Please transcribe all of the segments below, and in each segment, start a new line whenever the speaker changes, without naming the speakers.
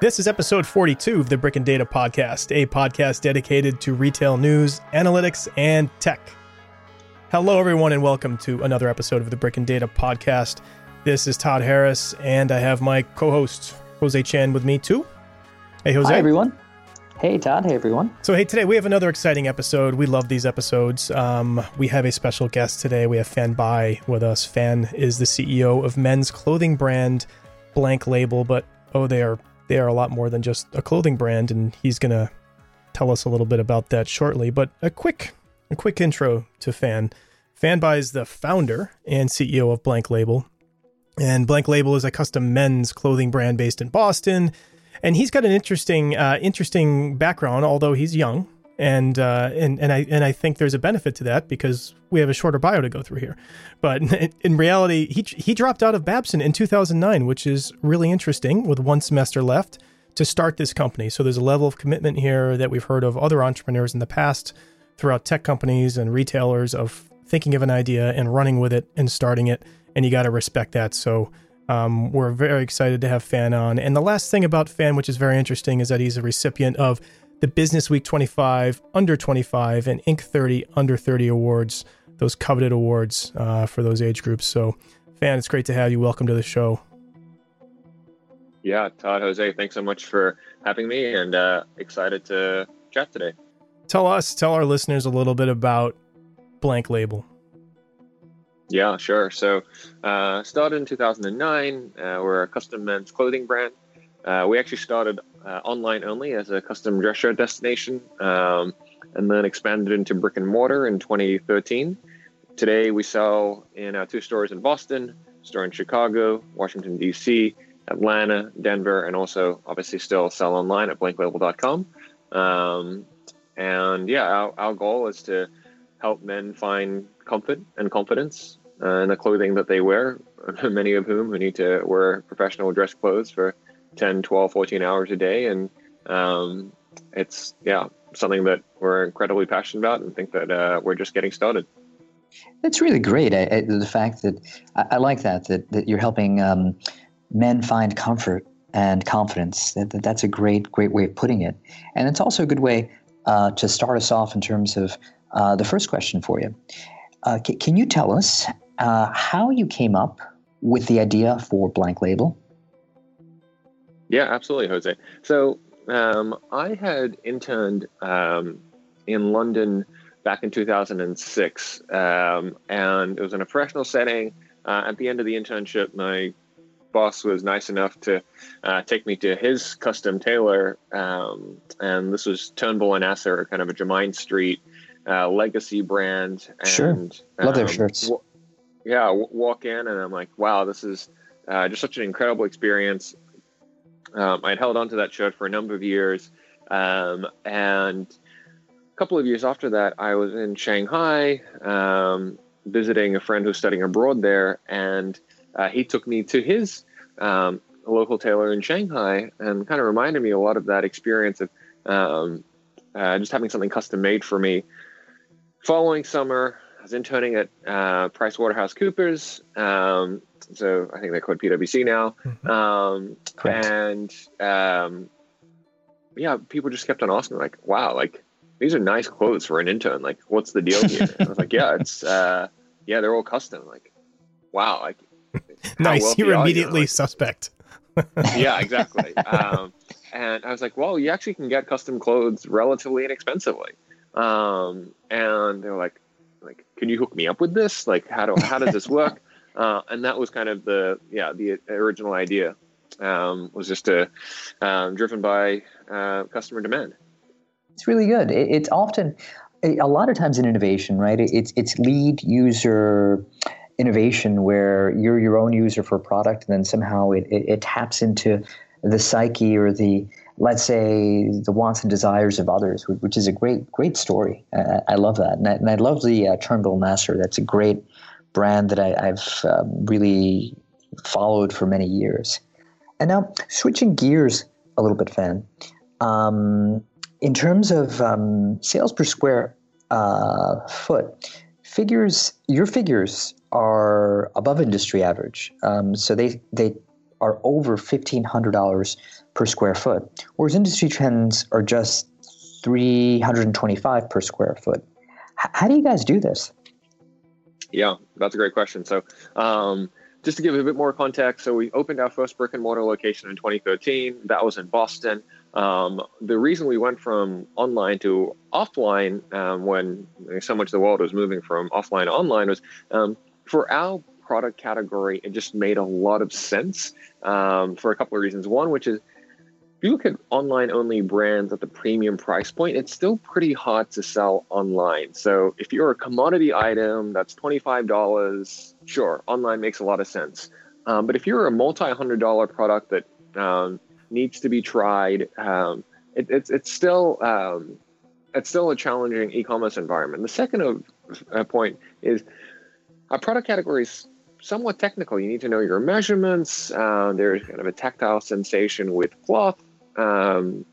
This is episode 42 of the Brick and Data Podcast, a podcast dedicated to retail news, analytics, and tech. Hello, everyone, and welcome to another episode of the Brick and Data Podcast. This is Todd Harris, and I have my co host, Jose Chan, with me too. Hey, Jose.
Hi, everyone. Hey, Todd. Hey, everyone.
So, hey, today we have another exciting episode. We love these episodes. Um, we have a special guest today. We have Fan Bai with us. Fan is the CEO of men's clothing brand Blank Label, but oh, they are they are a lot more than just a clothing brand, and he's going to tell us a little bit about that shortly. But a quick, a quick intro to Fan. Fanby is the founder and CEO of Blank Label, and Blank Label is a custom men's clothing brand based in Boston. And he's got an interesting, uh, interesting background, although he's young and uh, and and I and I think there's a benefit to that because we have a shorter bio to go through here. But in reality, he he dropped out of Babson in 2009, which is really interesting, with one semester left to start this company. So there's a level of commitment here that we've heard of other entrepreneurs in the past throughout tech companies and retailers of thinking of an idea and running with it and starting it, and you got to respect that. So. Um, we're very excited to have Fan on. And the last thing about Fan, which is very interesting, is that he's a recipient of the Business Week 25 under 25 and Inc. 30 under 30 awards, those coveted awards uh, for those age groups. So, Fan, it's great to have you. Welcome to the show.
Yeah, Todd, Jose, thanks so much for having me and uh, excited to chat today.
Tell us, tell our listeners a little bit about Blank Label.
Yeah, sure. So, uh, started in 2009. Uh, we're a custom men's clothing brand. Uh, we actually started uh, online only as a custom dress shirt destination, um, and then expanded into brick and mortar in 2013. Today, we sell in our two stores in Boston, store in Chicago, Washington D.C., Atlanta, Denver, and also obviously still sell online at blanklabel.com. Um, and yeah, our, our goal is to help men find comfort and confidence uh, in the clothing that they wear, many of whom who need to wear professional dress clothes for 10, 12, 14 hours a day. And um, it's, yeah, something that we're incredibly passionate about and think that uh, we're just getting started.
That's really great. I, I, the fact that I, I, like that, that, that you're helping um, men find comfort and confidence. That, that, that's a great, great way of putting it. And it's also a good way uh, to start us off in terms of uh, the first question for you. Uh, c- can you tell us uh, how you came up with the idea for Blank Label?
Yeah, absolutely, Jose. So um, I had interned um, in London back in 2006, um, and it was in a professional setting. Uh, at the end of the internship, my boss was nice enough to uh, take me to his custom tailor, um, and this was Turnbull and Asser, kind of a Jermyn Street uh, legacy brand. And,
sure, love their um, shirts. W-
yeah, w- walk in, and I'm like, wow, this is uh, just such an incredible experience. Um, I'd held on to that shirt for a number of years. Um, and a couple of years after that, I was in Shanghai um, visiting a friend who's studying abroad there. And uh, he took me to his um, local tailor in Shanghai and kind of reminded me a lot of that experience of um, uh, just having something custom made for me. Following summer, I was interning at uh, Price Waterhouse Coopers, um, so I think they're called PwC now. Mm-hmm. Um, and um, yeah, people just kept on asking, like, "Wow, like these are nice clothes for an intern. Like, what's the deal here?" I was like, "Yeah, it's uh, yeah, they're all custom. Like, wow, like
nice. You're immediately like, suspect.
yeah, exactly. Um, and I was like, "Well, you actually can get custom clothes relatively inexpensively." Um, and they were like, "Like, can you hook me up with this? Like, how do how does this work?" Uh, and that was kind of the yeah the original idea um, was just to um, driven by uh, customer demand.
It's really good. It, it's often a lot of times in innovation, right? It's it's lead user innovation where you're your own user for a product, and then somehow it, it, it taps into the psyche or the let's say the wants and desires of others, which is a great great story. Uh, I love that, and I, and I love the uh, Turnbull and Asser. That's a great brand that I, have um, really followed for many years. And now, switching gears a little bit, Fan, um, in terms of um, sales per square uh, foot, figures, your figures are above industry average. Um, so they they are over $1,500 per square foot, whereas industry trends are just 325 per square foot. H- how do you guys do this?
Yeah, that's a great question. So, um, just to give a bit more context, so we opened our first brick and mortar location in 2013. That was in Boston. Um, the reason we went from online to offline um, when so much of the world was moving from offline to online was um, for our product category, it just made a lot of sense um, for a couple of reasons. One, which is if you look at online only brands at the premium price point, it's still pretty hard to sell online. So if you're a commodity item that's $25, sure, online makes a lot of sense. Um, but if you're a multi hundred dollar product that um, needs to be tried, um, it, it's, it's still um, it's still a challenging e-commerce environment. The second of, uh, point is our product category is somewhat technical. You need to know your measurements. Uh, there's kind of a tactile sensation with cloth. Um,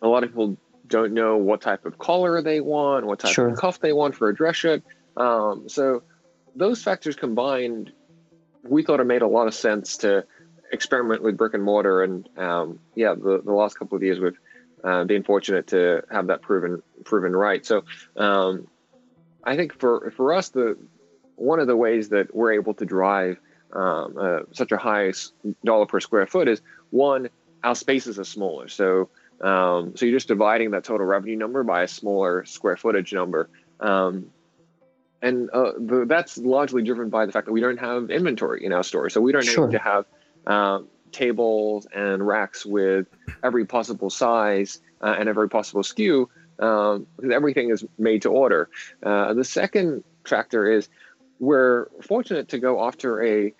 a lot of people don't know what type of collar they want, what type sure. of cuff they want for a dress shirt. Um, so those factors combined, we thought it made a lot of sense to experiment with brick and mortar. And um, yeah, the, the last couple of years we've uh, been fortunate to have that proven proven right. So um, I think for for us, the one of the ways that we're able to drive um, uh, such a high dollar per square foot is one our spaces are smaller. So um, so you're just dividing that total revenue number by a smaller square footage number. Um, and uh, the, that's largely driven by the fact that we don't have inventory in our store. So we don't sure. need to have uh, tables and racks with every possible size uh, and every possible SKU um, because everything is made to order. Uh, the second factor is we're fortunate to go after a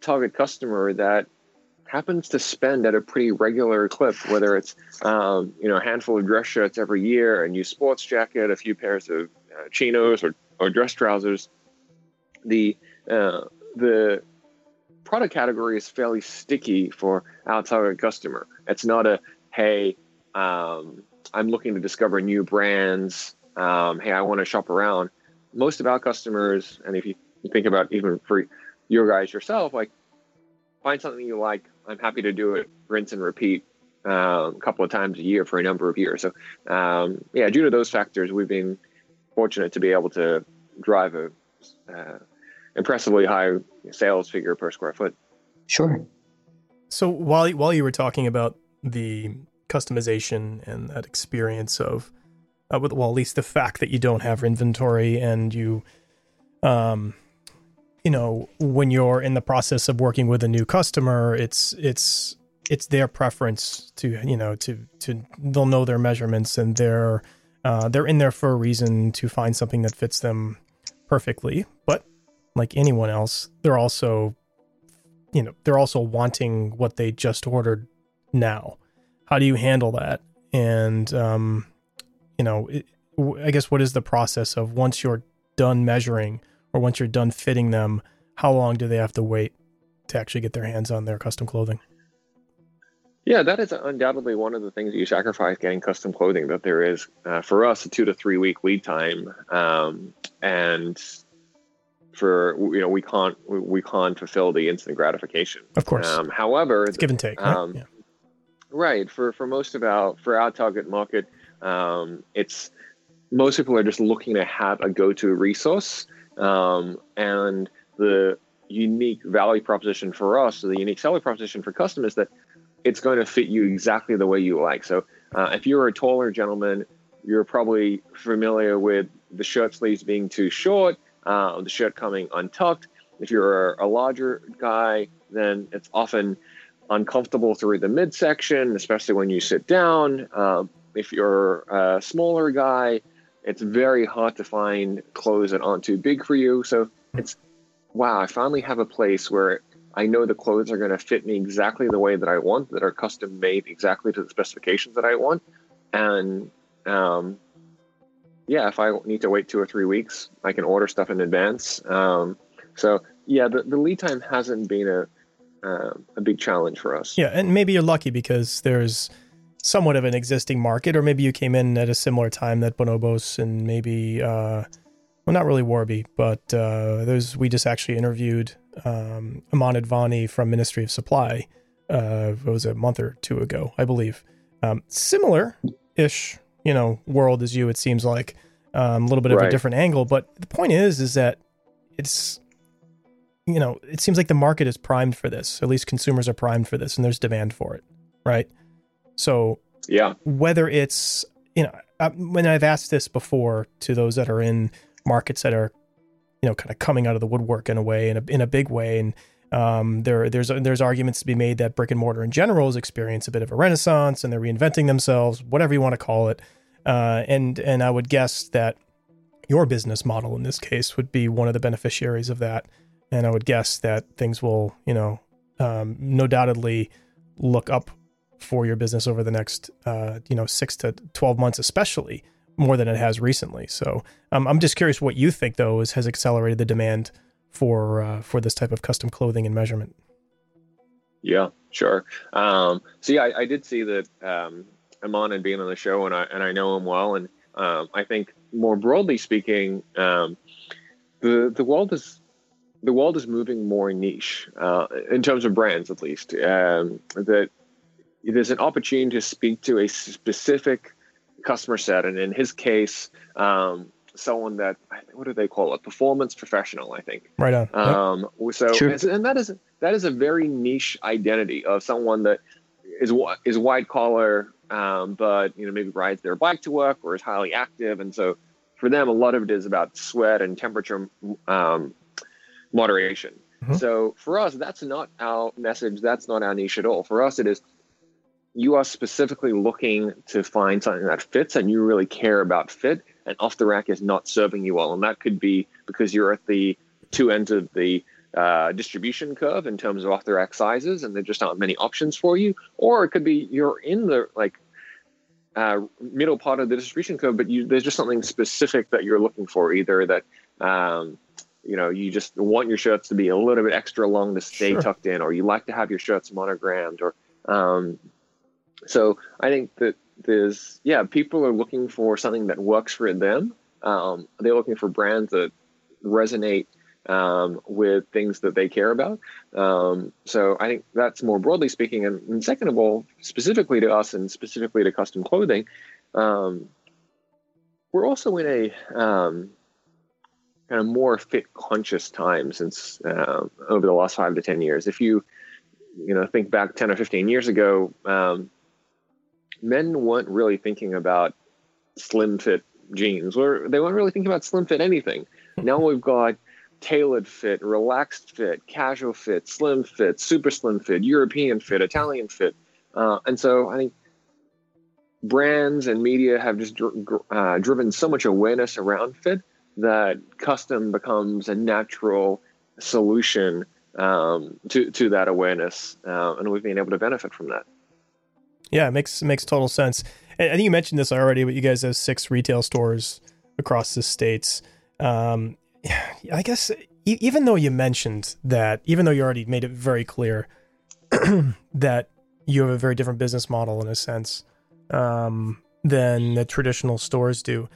target customer that happens to spend at a pretty regular clip, whether it's um, you know a handful of dress shirts every year, a new sports jacket, a few pairs of uh, chinos or, or dress trousers. The uh, the product category is fairly sticky for our target customer. It's not a hey, um, I'm looking to discover new brands. Um, hey, I want to shop around. Most of our customers, and if you think about even for your guys yourself, like find something you like, I'm happy to do it, rinse and repeat uh, a couple of times a year for a number of years. So, um, yeah, due to those factors, we've been fortunate to be able to drive a uh, impressively high sales figure per square foot.
Sure.
So while while you were talking about the customization and that experience of, uh, well, at least the fact that you don't have inventory and you, um, you know when you're in the process of working with a new customer it's it's it's their preference to you know to to they'll know their measurements and they're uh, they're in there for a reason to find something that fits them perfectly. But like anyone else they're also you know they're also wanting what they just ordered now. How do you handle that? And um you know it, i guess what is the process of once you're done measuring or once you're done fitting them, how long do they have to wait to actually get their hands on their custom clothing?
Yeah, that is undoubtedly one of the things that you sacrifice getting custom clothing. That there is uh, for us a two to three week lead time, um, and for you know we can't we can't fulfill the instant gratification.
Of course.
Um, however,
it's give and take. Right? Um,
yeah. right. For for most of our for our target market, um, it's most people are just looking to have a go to resource um, and the unique value proposition for us, the unique selling proposition for customers, that it's going to fit you exactly the way you like. So uh, if you're a taller gentleman, you're probably familiar with the shirt sleeves being too short, uh, the shirt coming untucked. If you're a larger guy, then it's often uncomfortable through the midsection, especially when you sit down. Uh, if you're a smaller guy, it's very hard to find clothes that aren't too big for you. So it's wow, I finally have a place where I know the clothes are going to fit me exactly the way that I want, that are custom made exactly to the specifications that I want. And um, yeah, if I need to wait two or three weeks, I can order stuff in advance. Um, so yeah, the, the lead time hasn't been a uh, a big challenge for us.
Yeah, and maybe you're lucky because there's somewhat of an existing market, or maybe you came in at a similar time that Bonobos and maybe, uh, well, not really Warby, but uh, there's we just actually interviewed um, Aman Advani from Ministry of Supply uh, it was a month or two ago, I believe. Um, similar ish, you know, world as you, it seems like um, a little bit of
Right.
a different angle. But the point is, is that it's, you know, it seems like the market is primed for this. At least consumers are primed for this, and there's demand for it, right? So
Yeah.
whether it's you know uh, when I've asked this before to those that are in markets that are you know kind of coming out of the woodwork in a way in a in a big way and um, there there's there's arguments to be made that brick and mortar in general has experienced a bit of a renaissance and they're reinventing themselves whatever you want to call it uh, and and I would guess that your business model in this case would be one of the beneficiaries of that and I would guess that things will you know um, no doubtedly look up for your business over the next uh, you know six to 12 months especially more than it has recently so um, i'm just curious what you think though is, has accelerated the demand for uh, for this type of custom clothing and measurement
Yeah, sure. Um, yeah, I, I did see that um, Aman had been on the show, and I and I know him well, and um, I think more broadly speaking, um, the the world is the world is moving more niche uh, in terms of brands, at least. Um, that there's an opportunity to speak to a specific customer set, and in his case, um, someone that what do they call it? Performance professional, I think.
right on Yep.
Um, so
Sure.
and, and that is that is a very niche identity of someone that is wi- is white collar, um, but you know maybe rides their bike to work or is highly active, and so for them a lot of it is about sweat and temperature um, moderation.
Mhm.
So for us, that's not our message. That's not our niche at all. For us, it is you are specifically looking to find something that fits and you really care about fit and off the rack is not serving you well and that could be because you're at the two ends of the uh, distribution curve in terms of off the rack sizes and there just aren't many options for you or it could be you're in the like uh, middle part of the distribution curve but you there's just something specific that you're looking for either that um, you know you just want your shirts to be a little bit extra long to stay
Sure.
tucked in or you like to have your shirts monogrammed or um, so I think that there's yeah, people are looking for something that works for them. Um, they're looking for brands that resonate um, with things that they care about. Um, so I think that's more broadly speaking. And, and second of all, specifically to us and specifically to custom clothing, um, we're also in a um, kind of more fit conscious time since uh, over the last five to ten years. If you you know think back 10 or 15 years ago um, men weren't really thinking about slim fit jeans. Or they weren't really thinking about slim fit anything. Now we've got tailored fit relaxed fit casual fit slim fit super slim fit european fit italian fit. Uh, and so i think brands and media have just dr- gr- uh, driven so much awareness around fit that custom becomes a natural solution um, to to that awareness, uh, and we've been able to benefit from that.
Yeah, it makes it makes total sense. And I think you mentioned this already, but you guys have six retail stores across the states. Um, I guess even though you mentioned that, even though you already made it very clear that you have a very different business model in a sense um, than the traditional stores do.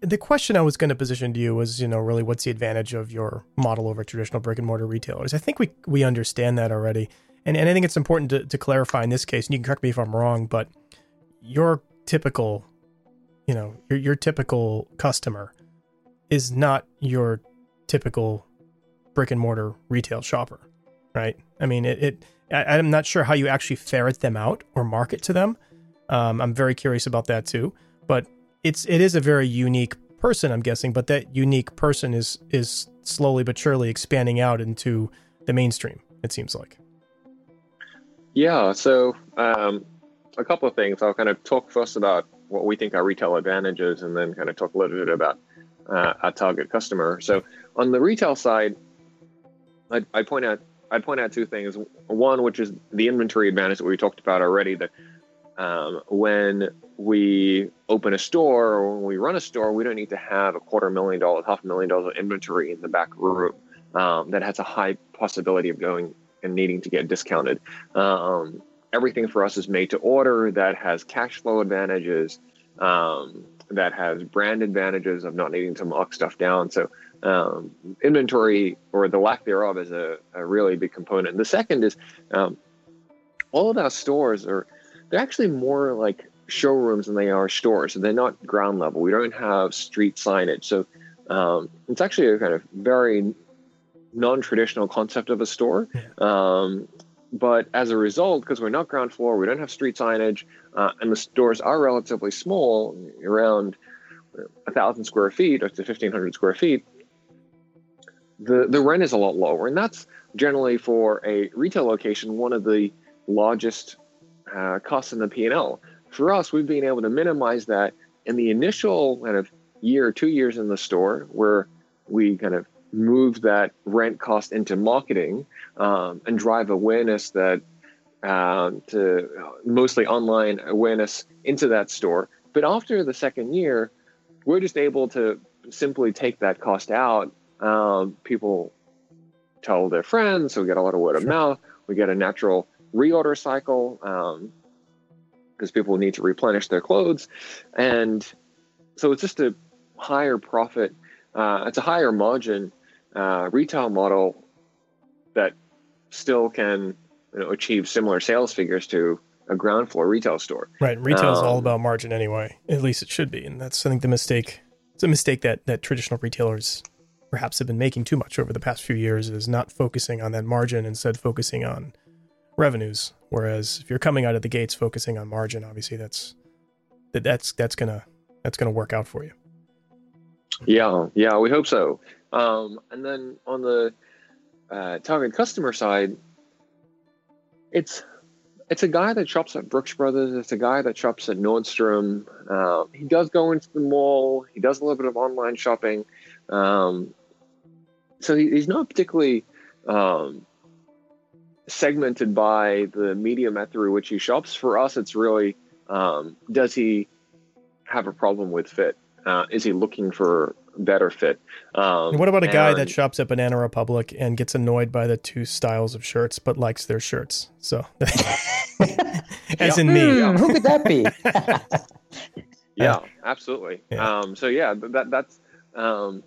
The question I was going to position to you was, you know, really what's the advantage of your model over traditional brick and mortar retailers? I think we we understand that already. And, and I think it's important to, to clarify in this case, and you can correct me if I'm wrong, but your typical, you know, your, your typical customer is not your typical brick and mortar retail shopper, right? I mean, it, it I, I'm not sure how you actually ferret them out or market to them. Um, I'm very curious about that too, but it's, it is a very unique person, I'm guessing, but that unique person is, is slowly but surely expanding out into the mainstream, it seems like.
Yeah. So um, a couple of things. I'll kind of talk first about what we think our retail advantage is, and then kind of talk a little bit about uh, our target customer. So on the retail side, I'd, I'd point out I'd point out two things. One, which is the inventory advantage that we talked about already. That um, when we open a store or when we run a store, we don't need to have a quarter million dollars, half a million dollars of inventory in the back room. Um, that has a high possibility of going and needing to get discounted. Um, everything for us is made to order. That has cash flow advantages. Um, that has brand advantages of not needing to mark stuff down. So um, inventory or the lack thereof is a, a really big component. The second is um, all of our stores are they're actually more like showrooms than they are stores. So they're not ground level. We don't have street signage. So um, it's actually a kind of very non-traditional concept of a store. Um, but as a result, because we're not ground floor, we don't have street signage, uh, and the stores are relatively small, around a thousand square feet up to fifteen hundred square feet. The the rent is a lot lower, and that's generally for a retail location one of the largest uh, costs in the P and L. For us, we've been able to minimize that in the initial kind of year two years in the store, where we kind of move that rent cost into marketing um, and drive awareness that uh, to mostly online awareness into that store. But after the second year, we're just able to simply take that cost out. Um, people tell their friends, so we get a lot of word of mouth. We get a natural reorder cycle because um, people need to replenish their clothes, and so it's just a higher profit. Uh, it's a higher margin uh, retail model that still can you know, achieve similar sales figures to a ground floor retail store.
Right. Retail is um, all about margin anyway. At least it should be, and that's I think the mistake. It's a mistake that that traditional retailers perhaps have been making too much over the past few years is not focusing on that margin instead focusing on revenues. Whereas if you're coming out of the gates focusing on margin, obviously that's that that's that's gonna that's gonna work out for you.
Yeah, yeah, we hope so. Um, and then on the uh, target customer side, it's it's a guy that shops at Brooks Brothers. It's a guy that shops at Nordstrom. Uh, he does go into the mall. He does a little bit of online shopping. Um, so he, he's not particularly um, segmented by the medium through which he shops. For us, it's really um, does he have a problem with fit? Uh, is he looking for better fit?
Um, what about a guy that shops at Banana Republic and gets annoyed by the two styles of shirts, but likes their shirts? So, as in me,
mm, who could that be?
yeah, absolutely. Yeah. Um, so yeah, that that's um,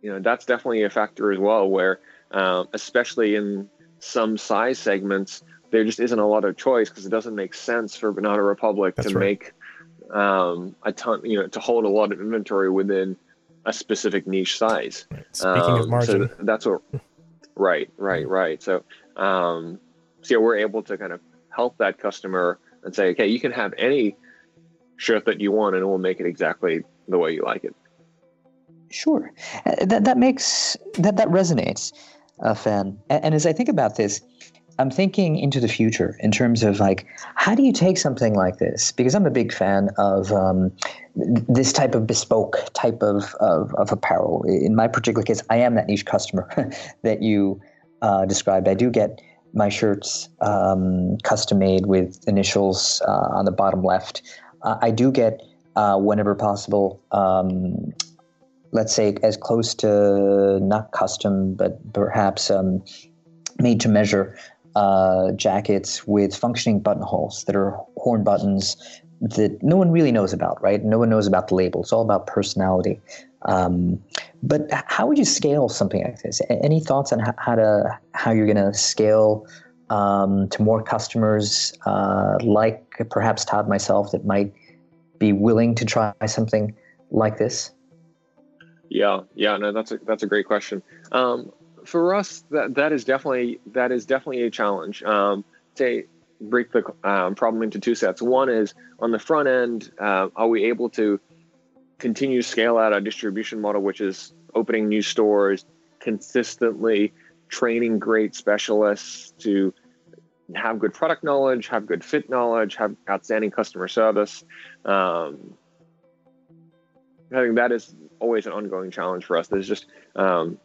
you know that's definitely a factor as well. Where um, especially in some size segments, there just isn't a lot of choice because it doesn't make sense for Banana Republic that's to right. make um, a ton, you know, to hold a lot of inventory within a specific niche size.
Right. Speaking um, of margin,
so that's what. Right, right, right. So, um, so yeah, we're able to kind of help that customer and say, okay, you can have any shirt that you want, and we'll make it exactly the way you like it.
Sure, uh, that that makes that that resonates, uh, Fan. And, and as I think about this, I'm thinking into the future in terms of like, how do you take something like this? Because I'm a big fan of um, this type of bespoke type of, of, of, apparel. In my particular case, I am that niche customer that you uh, described. I do get my shirts um, custom made with initials uh, on the bottom left. Uh, I do get, uh, whenever possible, um, let's say as close to not custom, but perhaps um, made to measure uh, jackets with functioning buttonholes that are horn buttons that no one really knows about, right? No one knows about the label. It's all about personality. Um, but how would you scale something like this? Any thoughts on how to how you're going to scale um, to more customers, uh, like perhaps Todd myself, that might be willing to try something like this?
Yeah, yeah, no, that's a that's a great question. Um, for us, that that is definitely that is definitely a challenge. Um, say break the um, problem into two sets. One is on the front end, uh, are we able to continue scale out our distribution model, which is opening new stores, consistently training great specialists to have good product knowledge, have good fit knowledge, have outstanding customer service. Um, I think that is always an ongoing challenge for us. There's just um,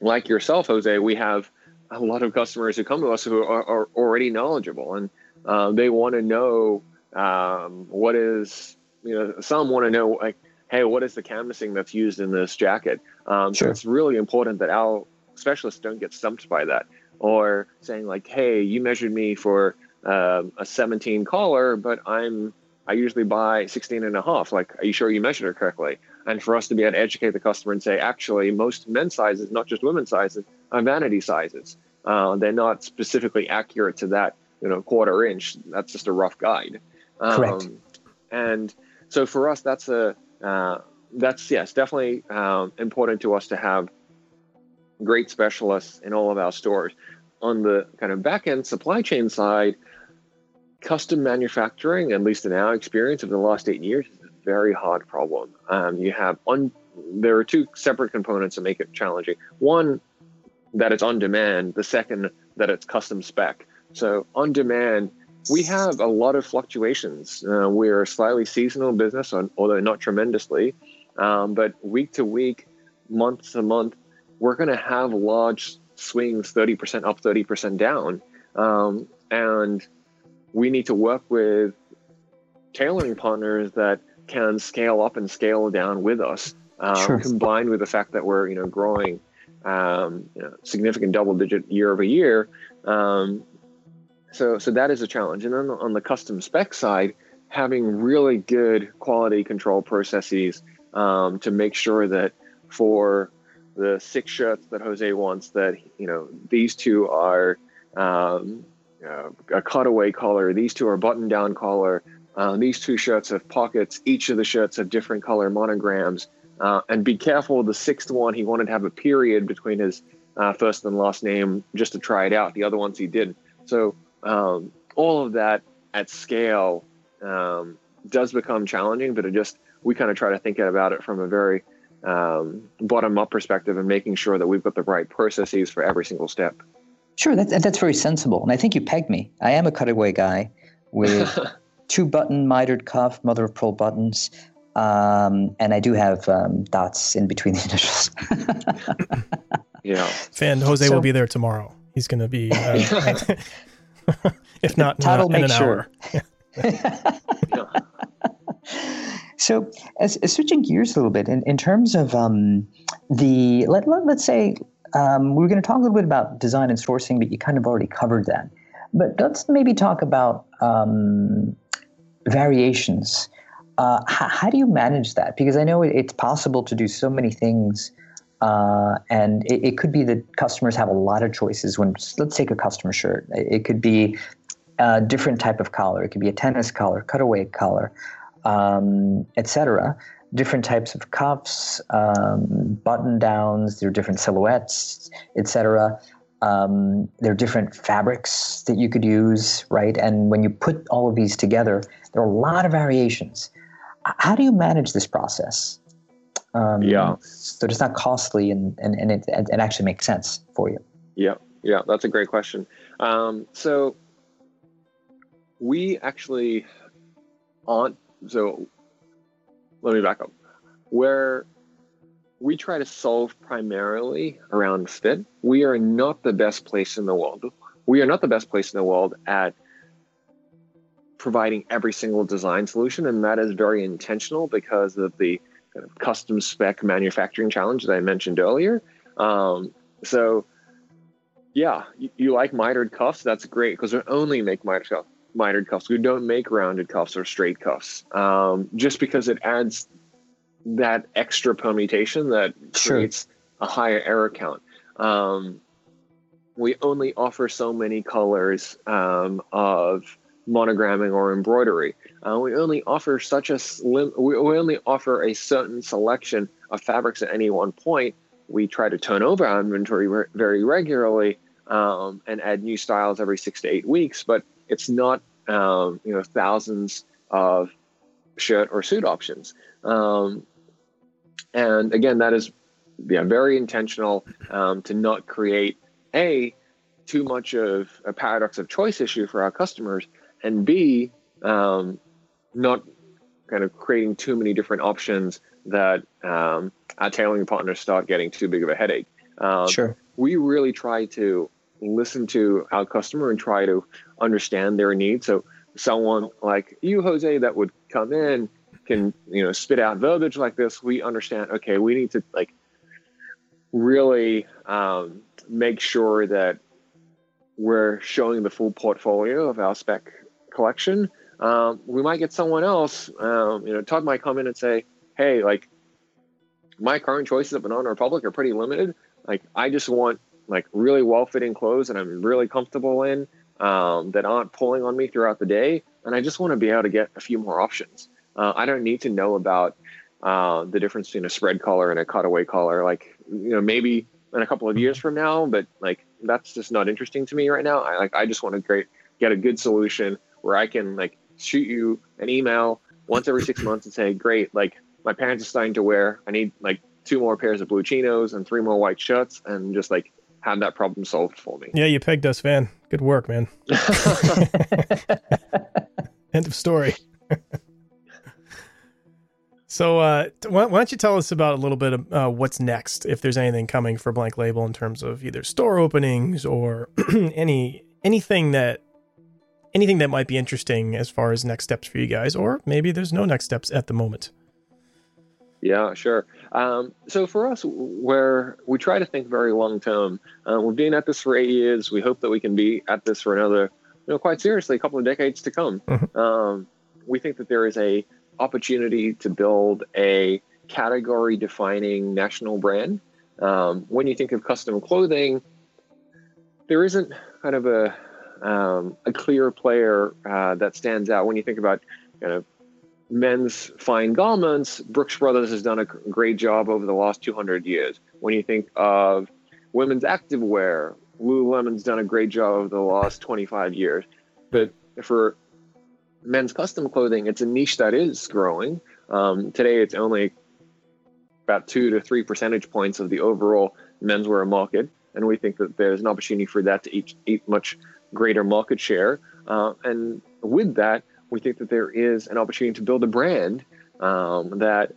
like yourself, Jose, we have a lot of customers who come to us who are, are already knowledgeable and um, they want to know um, what is, you know, some want to know like, hey, what is the canvassing that's used in this jacket? Um, sure. So it's really important that our specialists don't get stumped by that or saying like, hey, you measured me for uh, a 17 collar, but I'm I usually buy 16 and a half. Like, are you sure you measured it correctly? And for us to be able to educate the customer and say, actually, most men's sizes, not just women's sizes, are vanity sizes. Uh, they're not specifically accurate to that you know quarter inch. That's just a rough guide.
Correct.
Um, and so for us, that's a uh, that's yes, definitely um, important to us to have great specialists in all of our stores. On the kind of back end supply chain side, custom manufacturing, at least in our experience of the last eight years, is very hard problem. Um, you have on there are two separate components that make it challenging. One, that it's on demand. The second, that it's custom spec. So on demand, we have a lot of fluctuations. Uh, we're a slightly seasonal business, although not tremendously. Um, but week to week, month to month, we're going to have large swings 30% up, 30% down. Um, and we need to work with tailoring partners that can scale up and scale down with us, um, sure. combined with the fact that we're you know growing um, you know, significant double digit year over year. Um, so so that is a challenge. And then on the custom spec side, having really good quality control processes um, to make sure that for the six shirts that Jose wants, that you know these two are um, uh, a cutaway collar, these two are button down collar, uh, these two shirts have pockets. Each of the shirts have different color monograms. Uh, and be careful, the sixth one, he wanted to have a period between his uh, first and last name just to try it out. The other ones he didn't. So um, all of that at scale um, does become challenging, but it just we kind of try to think about it from a very um, bottom up perspective and making sure that we've got the right processes for every single step.
Sure, that, that's very sensible, and I think you pegged me. I am a cutaway guy with two button mitered cuff, mother of pearl buttons, um, and I do have um, dots in between the initials.
yeah,
fan Jose so, will be there tomorrow. He's going to be, uh, if not Todd in, in an sure.
hour. So, as, as, switching gears a little bit, in, in terms of um, the, let, let, us say, um, we are going to talk a little bit about design and sourcing, but you kind of already covered that. But let's maybe talk about um, variations. Uh, how, how, do you manage that? Because I know it, it's possible to do so many things, uh, and it, it, could be that customers have a lot of choices. When let's take a customer shirt, it could be a different type of collar. It could be a tennis collar, cutaway collar um, etc. Different types of cuffs, um, button downs, there are different silhouettes, etc. Um, there are different fabrics that you could use, right? And when you put all of these together, there are a lot of variations. How do you manage this process?
Um, yeah.
So it's not costly and, and, and it, it actually makes sense for you.
Yeah. Yeah. That's a great question. Um, so we actually aren't so let me back up. Where we try to solve primarily around fit, we are not the best place in the world. We are not the best place in the world at providing every single design solution, and that is very intentional because of the kind of custom spec manufacturing challenge that I mentioned earlier. Um, so, yeah, you, you, like mitered cuffs? That's great because we only make mitered cuffs mitered cuffs. We don't make rounded cuffs or straight cuffs, um, just because it adds that extra permutation that sure. creates a higher error count. Um, we only offer so many colors um, of monogramming or embroidery. Uh, we only offer such a slim. We, we only offer a certain selection of fabrics at any one point. We try to turn over our inventory re- very regularly um, and add new styles every six to eight weeks, but it's not um, you know thousands of shirt or suit options. Um, and again, that is yeah, very intentional um, to not create a too much of a paradox of choice issue for our customers, and b um, not kind of creating too many different options that um, our tailoring partners start getting too big of a headache.
Um, sure.
We really try to listen to our customer and try to understand their needs. So someone like you, Jose, that would come in can you know spit out verbiage like this. We understand. Okay, we need to like really um, make sure that we're showing the full portfolio of our spec collection. Um, we might get someone else. Um, you know, Todd might come in and say, "Hey, like my current choices at Banana Republic are pretty limited. Like I just want like really well fitting clothes that I'm really comfortable in. um, that aren't pulling on me throughout the day, and I just want to be able to get a few more options. Uh, I don't need to know about uh, the difference between a spread collar and a cutaway collar. Like, you know, maybe in a couple of years from now, but like that's just not interesting to me right now. I like I just want to great get a good solution where I can like shoot you an email once every six months and say, great, like my parents are starting to wear. I need like two more pairs of blue chinos and three more white shirts, and just like have that problem solved for me.
Yeah, you pegged us, Fan. Good work, man. End of story. So, uh, why, why, don't you tell us about a little bit of uh, what's next, if there's anything coming for Blank Label in terms of either store openings or any anything that anything that might be interesting as far as next steps for you guys, or maybe there's no next steps at the moment.
Yeah, sure. Um, so for us, where we try to think very long term, uh, we've been at this for eight years. We hope that we can be at this for another, you know, quite seriously, a couple of decades to come. Mm-hmm. Um, we think that there is a opportunity to build a category defining national brand. Um, when you think of custom clothing, there isn't kind of a um, a clear player uh, that stands out. When you think about kind of men's fine garments, Brooks Brothers has done a great job over the last 200 years. When you think of women's activewear, Lululemon's done a great job over the last 25 years. But for men's custom clothing, it's a niche that is growing. Um, today, it's only about two to three percentage points of the overall menswear market, and we think that there's an opportunity for that to eat, eat much greater market share. Uh, and with that, we think that there is an opportunity to build a brand um, that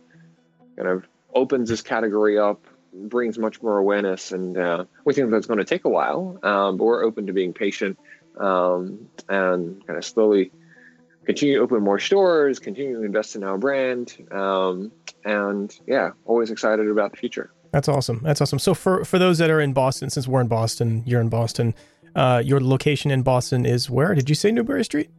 kind of opens this category up, brings much more awareness, and uh, we think that's going to take a while, um, but we're open to being patient um, and kind of slowly continue to open more stores, continue to invest in our brand, um, and yeah, always excited about the future.
That's awesome. That's awesome. So for for those that are in Boston, since we're in Boston, you're in Boston. Uh, your location in Boston is where? Did you say Newbury Street?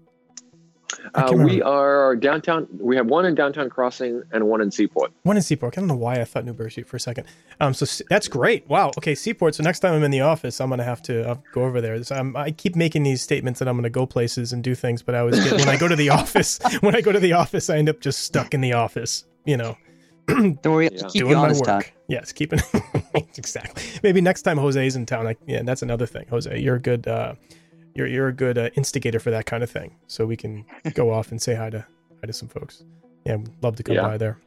Uh, we are downtown. We have one in downtown Crossing and one in Seaport.
One in Seaport. I don't know why I thought Newbury Street for a second. Um, so that's great. Wow. Okay, Seaport. So next time I'm in the office, I'm gonna have to uh, go over there. So i keep making these statements that I'm gonna go places and do things, but I always get when I go to the office. When I go to the office, I end up just stuck in the office. You know.
don't worry. Yeah. Keep doing my work. Time.
Yes, keeping exactly. Maybe next time Jose's in town. I, yeah, that's another thing. Jose, you're a good. Uh, you're you're a good uh, instigator for that kind of thing. So we can go off and say hi to hi to some folks. Yeah, love to come yeah. by there.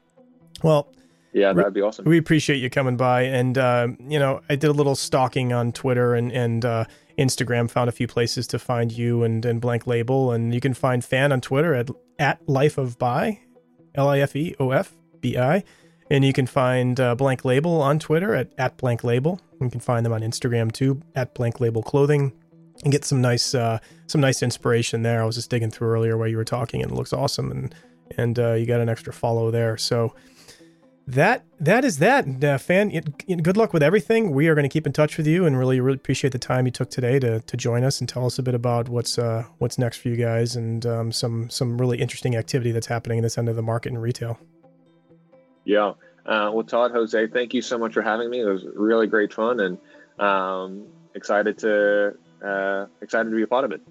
Well,
yeah, that'd be awesome.
We appreciate you coming by, and uh, you know, I did a little stalking on Twitter and and uh, Instagram. Found a few places to find you and and Blank Label, and you can find Fan on Twitter at at Life of Bi, L I F E O F B I, and you can find uh, Blank Label on Twitter at at Blank Label. You can find them on Instagram too at Blank Label Clothing and get some nice uh, some nice inspiration there. I was just digging through earlier while you were talking, and it looks awesome, and and uh, you got an extra follow there. So that that is that. Uh, fan, good luck with everything. We are going to keep in touch with you, and really really appreciate the time you took today to to join us and tell us a bit about what's uh, what's next for you guys, and um, some some really interesting activity that's happening in this end of the market and retail.
Yeah. Uh, well, Todd, Jose, thank you so much for having me. It was really great fun, and um, excited to uh, excited to be a part of it.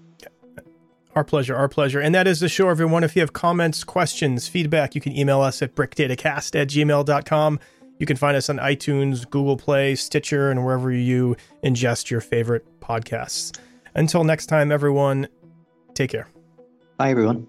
Our pleasure, our pleasure. And that is the show, everyone. If you have comments, questions, feedback, you can email us at brickdatacast at gmail.com. You can find us on iTunes, Google Play, Stitcher, and wherever you ingest your favorite podcasts. Until next time, everyone, take care.
Bye, everyone.